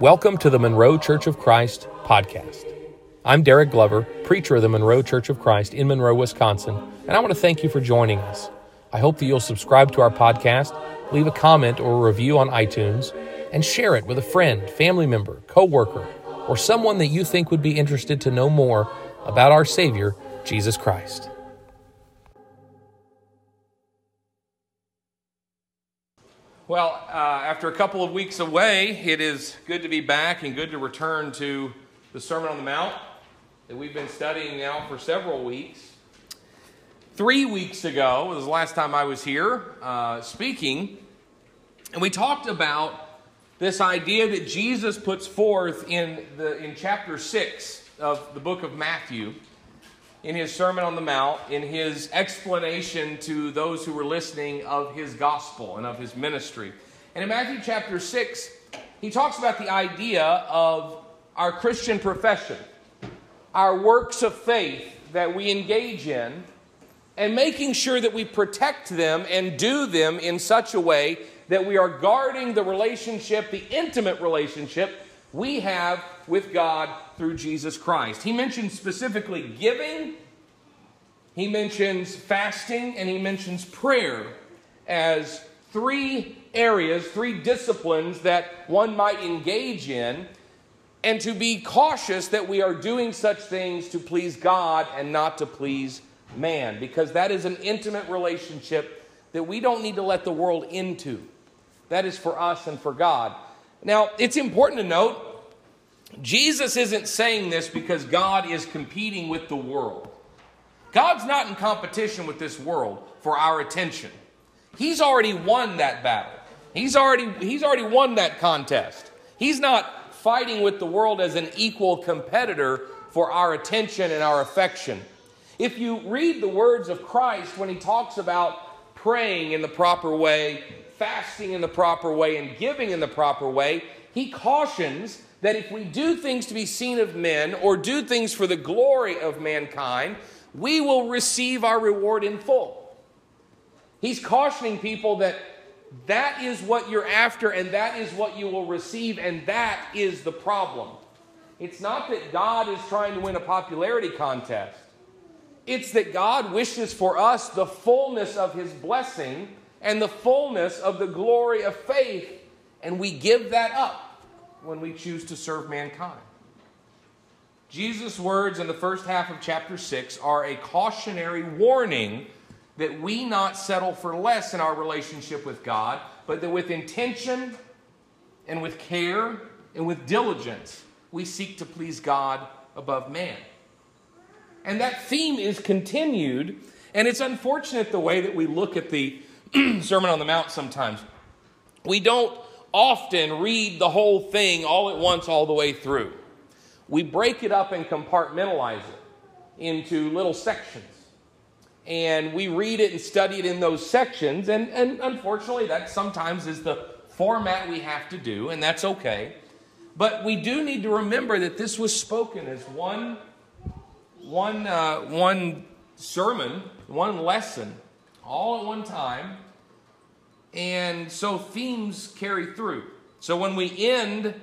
Welcome to the Monroe Church of Christ podcast. I'm Derek Glover, preacher of the Monroe Church of Christ in Monroe, Wisconsin, and I want to thank you for joining us. I hope that you'll subscribe to our podcast, leave a comment or a review on iTunes, and share it with a friend, family member, coworker, or someone that you think would be interested to know more about our Savior, Jesus Christ. Well, uh, after a couple of weeks away, it is good to be back and good to return to the Sermon on the Mount that we've been studying now for several weeks. Three weeks ago was the last time I was here uh, speaking, and we talked about this idea that Jesus puts forth in, the, in chapter 6 of the book of Matthew in his Sermon on the Mount, in his explanation to those who were listening of his gospel and of his ministry. And in Matthew chapter 6, he talks about the idea of our Christian profession, our works of faith that we engage in, and making sure that we protect them and do them in such a way that we are guarding the relationship, the intimate relationship we have with God through Jesus Christ. He mentions specifically giving, he mentions fasting, and he mentions prayer as three areas, three disciplines that one might engage in, and to be cautious that we are doing such things to please God and not to please man, because that is an intimate relationship that we don't need to let the world into. That is for us and for God. Now, it's important to note Jesus isn't saying this because God is competing with the world. God's not in competition with this world for our attention. He's already won that battle. He's already, he's already won that contest. He's not fighting with the world as an equal competitor for our attention and our affection. If you read the words of Christ when he talks about praying in the proper way, fasting in the proper way, and giving in the proper way, he cautions that if we do things to be seen of men or do things for the glory of mankind, we will receive our reward in full. He's cautioning people that that is what you're after and that is what you will receive, and that is the problem. It's not that God is trying to win a popularity contest, it's that God wishes for us the fullness of His blessing and the fullness of the glory of faith, and we give that up when we choose to serve mankind. Jesus' words in the first half of chapter 6 are a cautionary warning that we not settle for less in our relationship with God, but that with intention and with care and with diligence, we seek to please God above man. And that theme is continued, and it's unfortunate the way that we look at the Sermon on the Mount sometimes. We don't often read the whole thing all at once, all the way through. We break it up and compartmentalize it into little sections. And we read it and study it in those sections. And, and unfortunately, that sometimes is the format we have to do, and that's okay. But we do need to remember that this was spoken as one, one, uh, one sermon, one lesson, all at one time. And so themes carry through. So when we end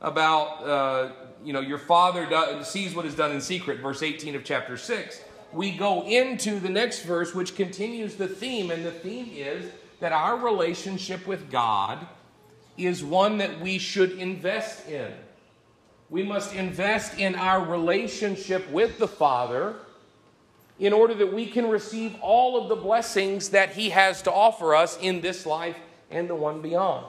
about, uh, you know, your father do- sees what is done in secret, verse 18 of chapter 6, we go into the next verse, which continues the theme. And the theme is that our relationship with God is one that we should invest in. We must invest in our relationship with the Father in order that we can receive all of the blessings that He has to offer us in this life and the one beyond.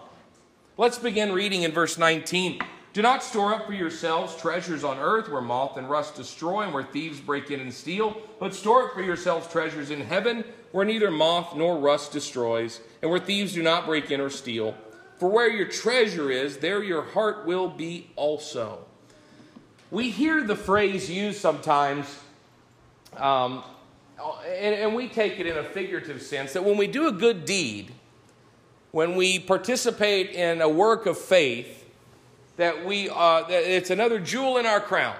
Let's begin reading in verse 19. Do not store up for yourselves treasures on earth where moth and rust destroy and where thieves break in and steal, but store up for yourselves treasures in heaven where neither moth nor rust destroys and where thieves do not break in or steal. For where your treasure is, there your heart will be also. We hear the phrase used sometimes um, and, and we take it in a figurative sense that when we do a good deed, when we participate in a work of faith, that we uh, that it's another jewel in our crown.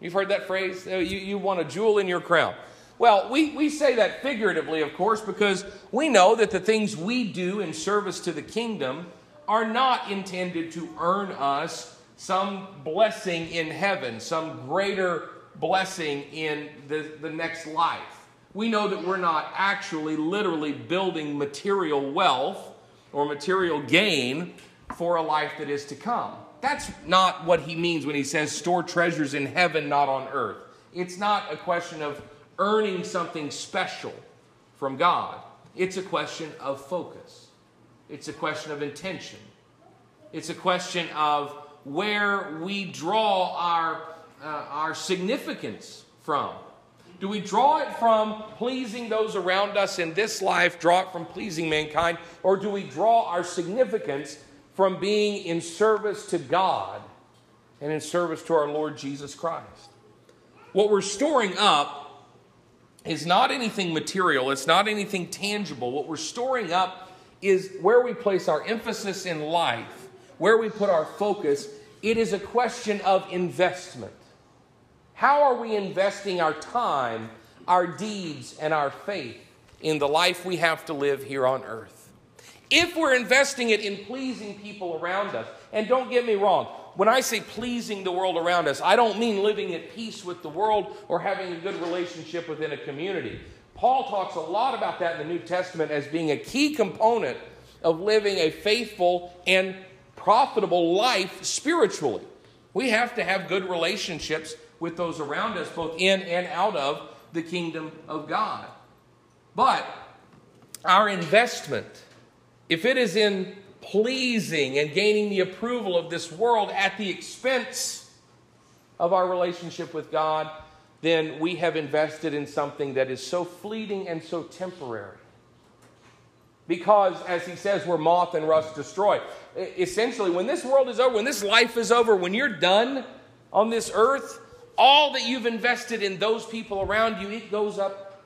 You've heard that phrase? You, you want a jewel in your crown. Well, we, we say that figuratively, of course, because we know that the things we do in service to the kingdom are not intended to earn us some blessing in heaven, some greater blessing in the, the next life. We know that we're not actually literally building material wealth or material gain for a life that is to come. That's not what he means when he says store treasures in heaven, not on earth. It's not a question of earning something special from God, it's a question of focus, it's a question of intention, it's a question of where we draw our, uh, our significance from. Do we draw it from pleasing those around us in this life, draw it from pleasing mankind, or do we draw our significance from being in service to God and in service to our Lord Jesus Christ? What we're storing up is not anything material, it's not anything tangible. What we're storing up is where we place our emphasis in life, where we put our focus. It is a question of investment. How are we investing our time, our deeds, and our faith in the life we have to live here on earth? If we're investing it in pleasing people around us, and don't get me wrong, when I say pleasing the world around us, I don't mean living at peace with the world or having a good relationship within a community. Paul talks a lot about that in the New Testament as being a key component of living a faithful and profitable life spiritually. We have to have good relationships with those around us, both in and out of the kingdom of God. But our investment, if it is in pleasing and gaining the approval of this world at the expense of our relationship with God, then we have invested in something that is so fleeting and so temporary. Because, as he says, we're moth and rust destroy. Essentially, when this world is over, when this life is over, when you're done on this earth, all that you've invested in those people around you, it goes up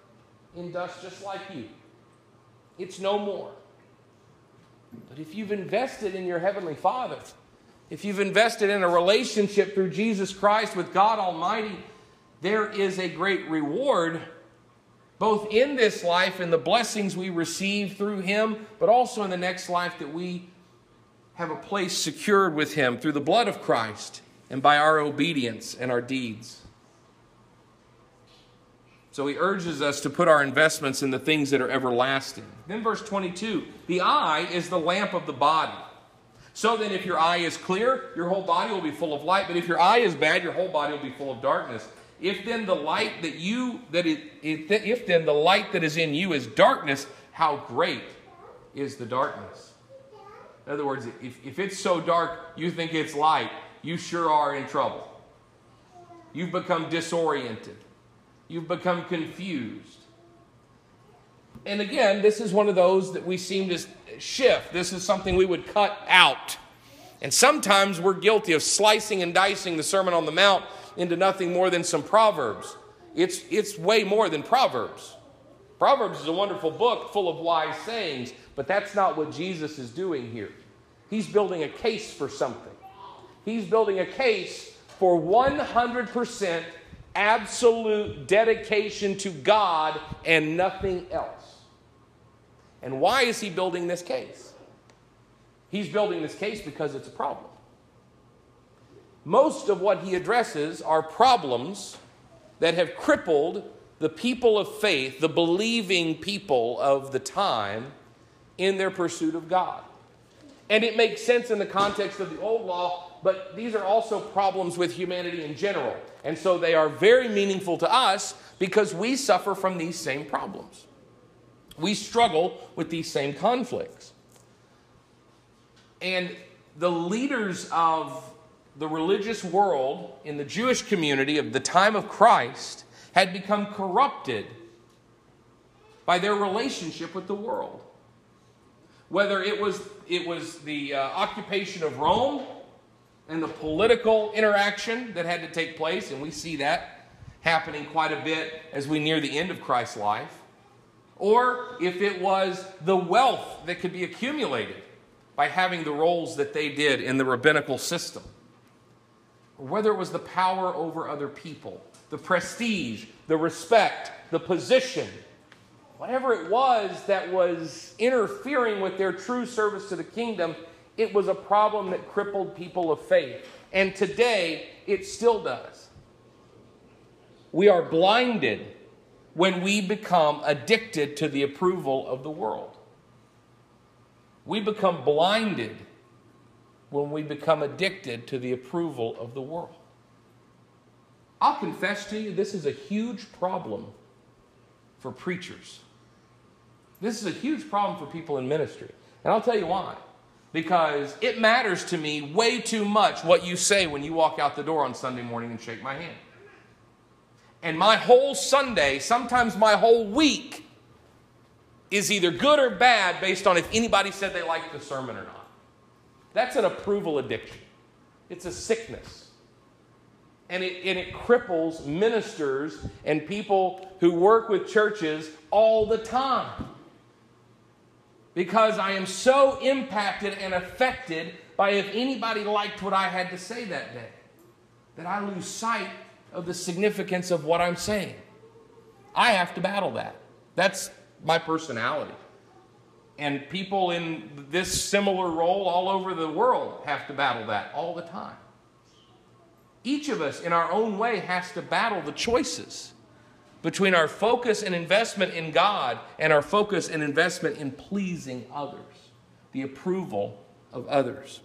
in dust just like you. It's no more. But if you've invested in your Heavenly Father, if you've invested in a relationship through Jesus Christ with God Almighty, there is a great reward both in this life and the blessings we receive through Him, but also in the next life that we have a place secured with Him through the blood of Christ and by our obedience and our deeds. So he urges us to put our investments in the things that are everlasting. Then, verse 22 the eye is the lamp of the body. So then, if your eye is clear, your whole body will be full of light. But if your eye is bad, your whole body will be full of darkness. If then the light that you that it, if then the light that is in you is darkness, how great is the darkness? In other words, if, if it's so dark you think it's light, you sure are in trouble. You've become disoriented. You've become confused. And again, this is one of those that we seem to shift. This is something we would cut out. And sometimes we're guilty of slicing and dicing the Sermon on the Mount into nothing more than some proverbs. It's, it's way more than proverbs. Proverbs is a wonderful book full of wise sayings, but that's not what Jesus is doing here. He's building a case for something. He's building a case for 100% absolute dedication to God and nothing else. And why is he building this case? He's building this case because it's a problem. Most of what he addresses are problems that have crippled the people of faith, the believing people of the time, in their pursuit of God. And it makes sense in the context of the old law but these are also problems with humanity in general. And so they are very meaningful to us because we suffer from these same problems. We struggle with these same conflicts. And the leaders of the religious world in the Jewish community of the time of Christ had become corrupted by their relationship with the world. Whether it was, it was the uh, occupation of Rome and the political interaction that had to take place, and we see that happening quite a bit as we near the end of Christ's life, or if it was the wealth that could be accumulated by having the roles that they did in the rabbinical system, or whether it was the power over other people, the prestige, the respect, the position, whatever it was that was interfering with their true service to the kingdom it was a problem that crippled people of faith. And today, it still does. We are blinded when we become addicted to the approval of the world. We become blinded when we become addicted to the approval of the world. I'll confess to you, this is a huge problem for preachers. This is a huge problem for people in ministry. And I'll tell you why. Because it matters to me way too much what you say when you walk out the door on Sunday morning and shake my hand. And my whole Sunday, sometimes my whole week, is either good or bad based on if anybody said they liked the sermon or not. That's an approval addiction, it's a sickness. And it, and it cripples ministers and people who work with churches all the time. Because I am so impacted and affected by if anybody liked what I had to say that day, that I lose sight of the significance of what I'm saying. I have to battle that. That's my personality. And people in this similar role all over the world have to battle that all the time. Each of us, in our own way, has to battle the choices between our focus and investment in God and our focus and investment in pleasing others, the approval of others.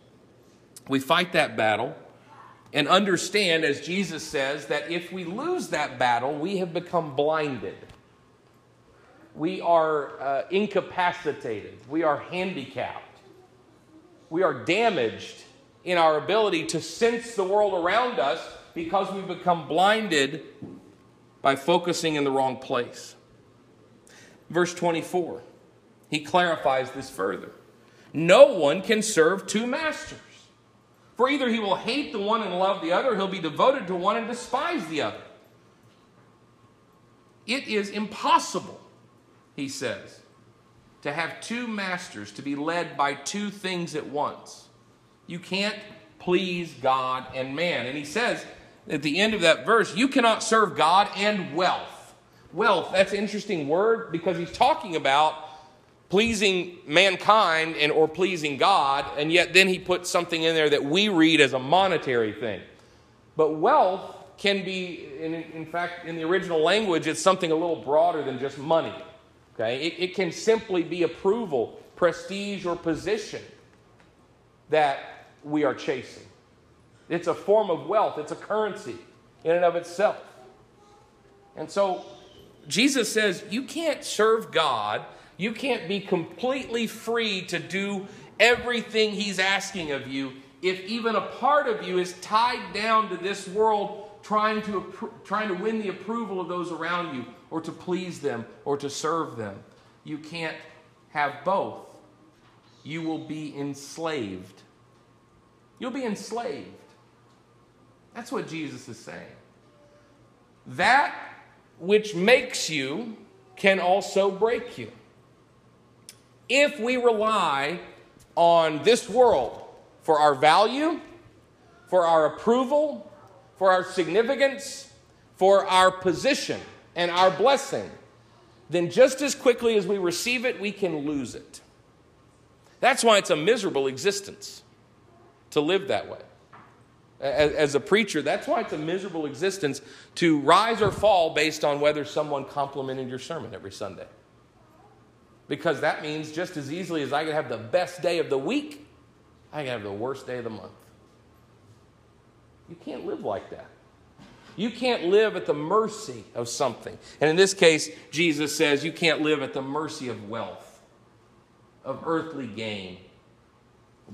We fight that battle and understand, as Jesus says, that if we lose that battle, we have become blinded. We are uh, incapacitated, we are handicapped, we are damaged in our ability to sense the world around us because we've become blinded by focusing in the wrong place. Verse 24, he clarifies this further. No one can serve two masters. For either he will hate the one and love the other, he'll be devoted to one and despise the other. It is impossible he says, to have two masters, to be led by two things at once. You can't please God and man. And he says at the end of that verse, you cannot serve God and wealth. Wealth, that's an interesting word because he's talking about pleasing mankind and or pleasing God, and yet then he puts something in there that we read as a monetary thing. But wealth can be, in, in fact, in the original language, it's something a little broader than just money. Okay? It, it can simply be approval, prestige, or position that we are chasing. It's a form of wealth, it's a currency in and of itself. And so Jesus says you can't serve God, you can't be completely free to do everything He's asking of you if even a part of you is tied down to this world trying to, trying to win the approval of those around you or to please them or to serve them. You can't have both. You will be enslaved. You'll be enslaved. That's what Jesus is saying. That which makes you can also break you. If we rely on this world for our value, for our approval, for our significance, for our position, and our blessing, then just as quickly as we receive it, we can lose it. That's why it's a miserable existence to live that way. As, a preacher, that's why it's a miserable existence to rise or fall based on whether someone complimented your sermon every Sunday. Because that means just as easily as I can have the best day of the week, I can have the worst day of the month. You can't live like that. You can't live at the mercy of something. And in this case, Jesus says you can't live at the mercy of wealth, of earthly gain,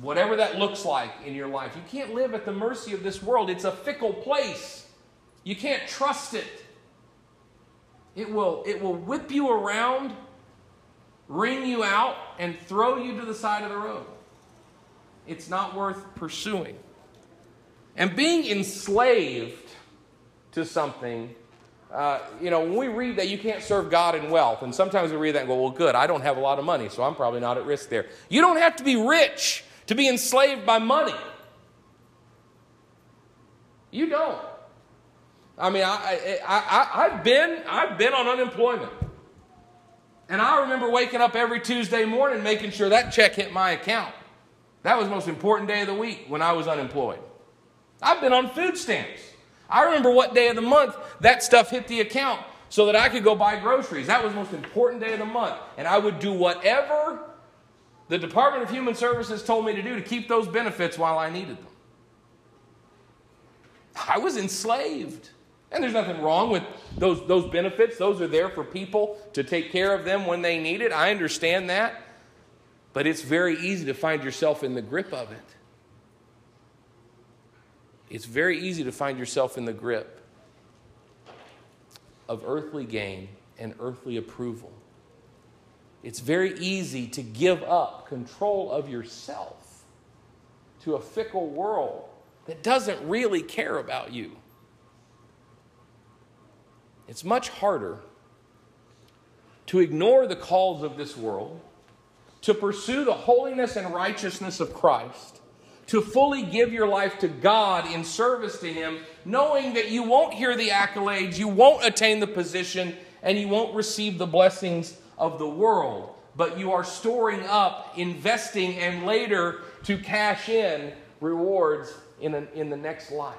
whatever that looks like in your life. You can't live at the mercy of this world. It's a fickle place. You can't trust it. It will, it will whip you around, wring you out, and throw you to the side of the road. It's not worth pursuing. And being enslaved to something. Uh, you know, when we read that you can't serve God in wealth, and sometimes we read that and go, well, good, I don't have a lot of money, so I'm probably not at risk there. You don't have to be rich to be enslaved by money. You don't. I mean, I, I, I, have been, I've been on unemployment. And I remember waking up every Tuesday morning making sure that check hit my account. That was the most important day of the week when I was unemployed. I've been on food stamps. I remember what day of the month that stuff hit the account so that I could go buy groceries. That was the most important day of the month. And I would do whatever the Department of Human Services told me to do to keep those benefits while I needed them. I was enslaved. And there's nothing wrong with those, those benefits. Those are there for people to take care of them when they need it. I understand that. But it's very easy to find yourself in the grip of it. It's very easy to find yourself in the grip of earthly gain and earthly approval. It's very easy to give up control of yourself to a fickle world that doesn't really care about you. It's much harder to ignore the calls of this world, to pursue the holiness and righteousness of Christ, to fully give your life to God in service to Him, knowing that you won't hear the accolades, you won't attain the position, and you won't receive the blessings of the world. But you are storing up, investing, and later to cash in rewards in, an, in the next life.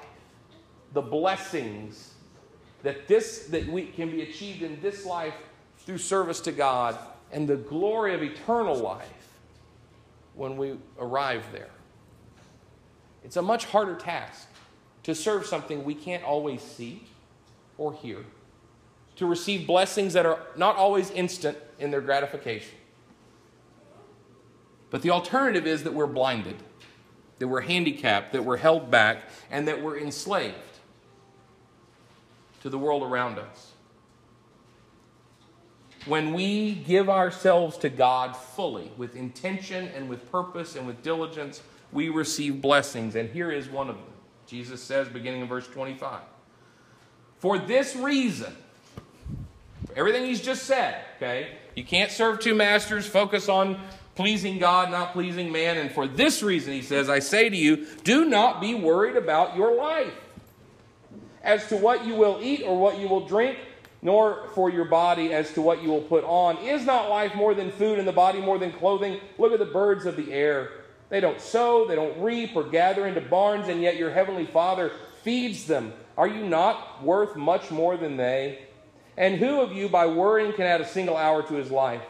The blessings that this that we can be achieved in this life through service to God and the glory of eternal life when we arrive there. It's a much harder task to serve something we can't always see or hear, to receive blessings that are not always instant in their gratification. But the alternative is that we're blinded, that we're handicapped, that we're held back, and that we're enslaved to the world around us. When we give ourselves to God fully, with intention and with purpose and with diligence, we receive blessings. And here is one of them. Jesus says, beginning in verse 25, For this reason, everything he's just said, okay, you can't serve two masters, focus on pleasing God, not pleasing man. And for this reason, he says, I say to you, do not be worried about your life as to what you will eat or what you will drink, nor for your body as to what you will put on. Is not life more than food and the body more than clothing? Look at the birds of the air. They don't sow, they don't reap or gather into barns, and yet your heavenly Father feeds them. Are you not worth much more than they? And who of you, by worrying, can add a single hour to his life?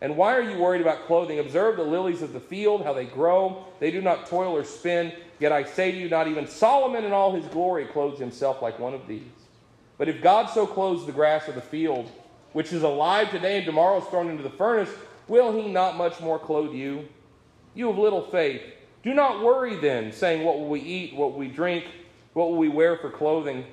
And why are you worried about clothing? Observe the lilies of the field, how they grow. They do not toil or spin. Yet I say to you, not even Solomon in all his glory clothes himself like one of these. But if God so clothes the grass of the field, which is alive today and tomorrow is thrown into the furnace, will he not much more clothe you? You have little faith. Do not worry then, saying, What will we eat? What will we drink? What will we wear for clothing?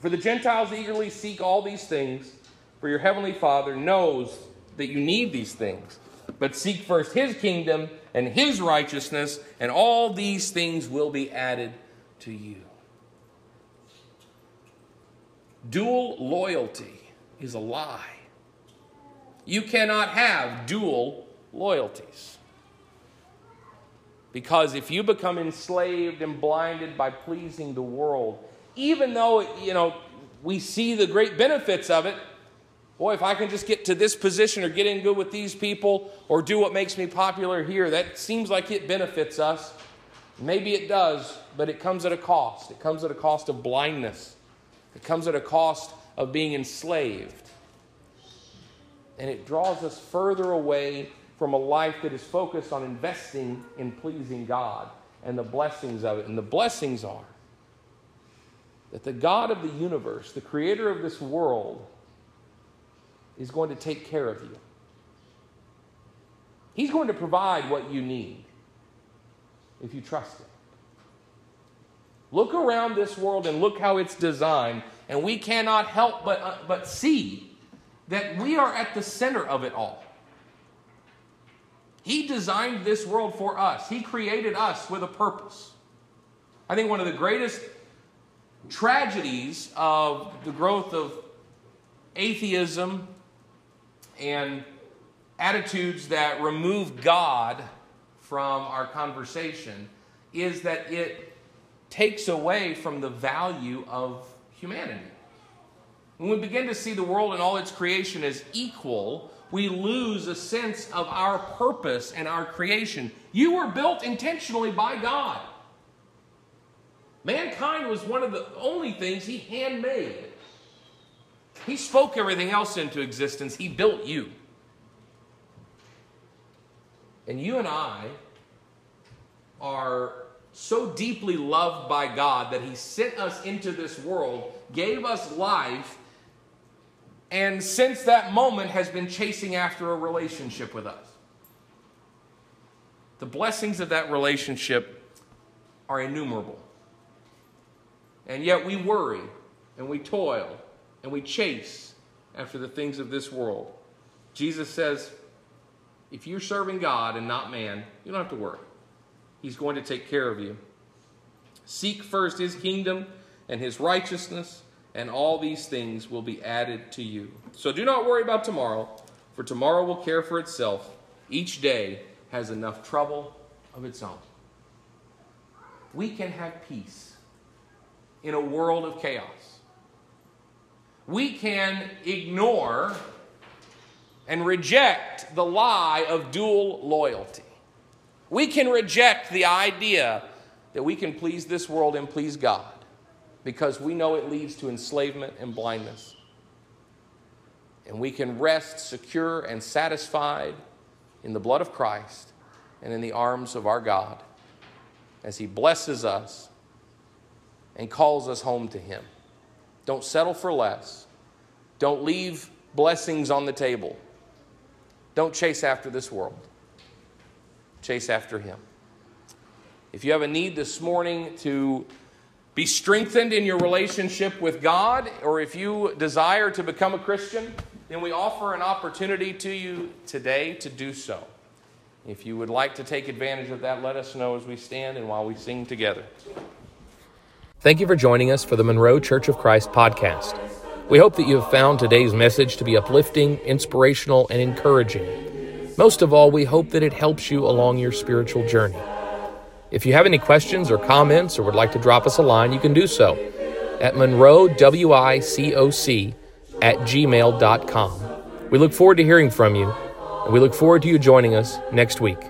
For the Gentiles eagerly seek all these things, for your heavenly Father knows that you need these things. But seek first his kingdom and his righteousness, and all these things will be added to you. Dual loyalty is a lie. You cannot have dual loyalties. Because if you become enslaved and blinded by pleasing the world, even though, you know, we see the great benefits of it, boy, if I can just get to this position or get in good with these people or do what makes me popular here, that seems like it benefits us. Maybe it does, but it comes at a cost. It comes at a cost of blindness, it comes at a cost of being enslaved. And it draws us further away from a life that is focused on investing in pleasing God and the blessings of it. And the blessings are that the God of the universe, the creator of this world, is going to take care of you. He's going to provide what you need if you trust Him. Look around this world and look how it's designed, and we cannot help but, uh, but see that we are at the center of it all. He designed this world for us, He created us with a purpose. I think one of the greatest tragedies of the growth of atheism and attitudes that remove God from our conversation is that it takes away from the value of humanity. When we begin to see the world and all its creation as equal, we lose a sense of our purpose and our creation. You were built intentionally by God. Mankind was one of the only things he handmade. He spoke everything else into existence, he built you. And you and I are so deeply loved by God that He sent us into this world, gave us life, and since that moment has been chasing after a relationship with us. The blessings of that relationship are innumerable. And yet we worry and we toil and we chase after the things of this world. Jesus says, if you're serving God and not man, you don't have to worry. He's going to take care of you. Seek first his kingdom and his righteousness, and all these things will be added to you. So do not worry about tomorrow, for tomorrow will care for itself. Each day has enough trouble of its own. We can have peace in a world of chaos. We can ignore and reject the lie of dual loyalty. We can reject the idea that we can please this world and please God because we know it leads to enslavement and blindness. And we can rest secure and satisfied in the blood of Christ and in the arms of our God as He blesses us and calls us home to Him. Don't settle for less. Don't leave blessings on the table. Don't chase after this world, chase after Him. If you have a need this morning to be strengthened in your relationship with God, or if you desire to become a Christian, then we offer an opportunity to you today to do so. If you would like to take advantage of that, let us know as we stand and while we sing together. Thank you for joining us for the Monroe Church of Christ podcast. We hope that you have found today's message to be uplifting, inspirational, and encouraging. Most of all, we hope that it helps you along your spiritual journey. If you have any questions or comments or would like to drop us a line, you can do so at monroewicoc at gmail.com. We look forward to hearing from you, and we look forward to you joining us next week.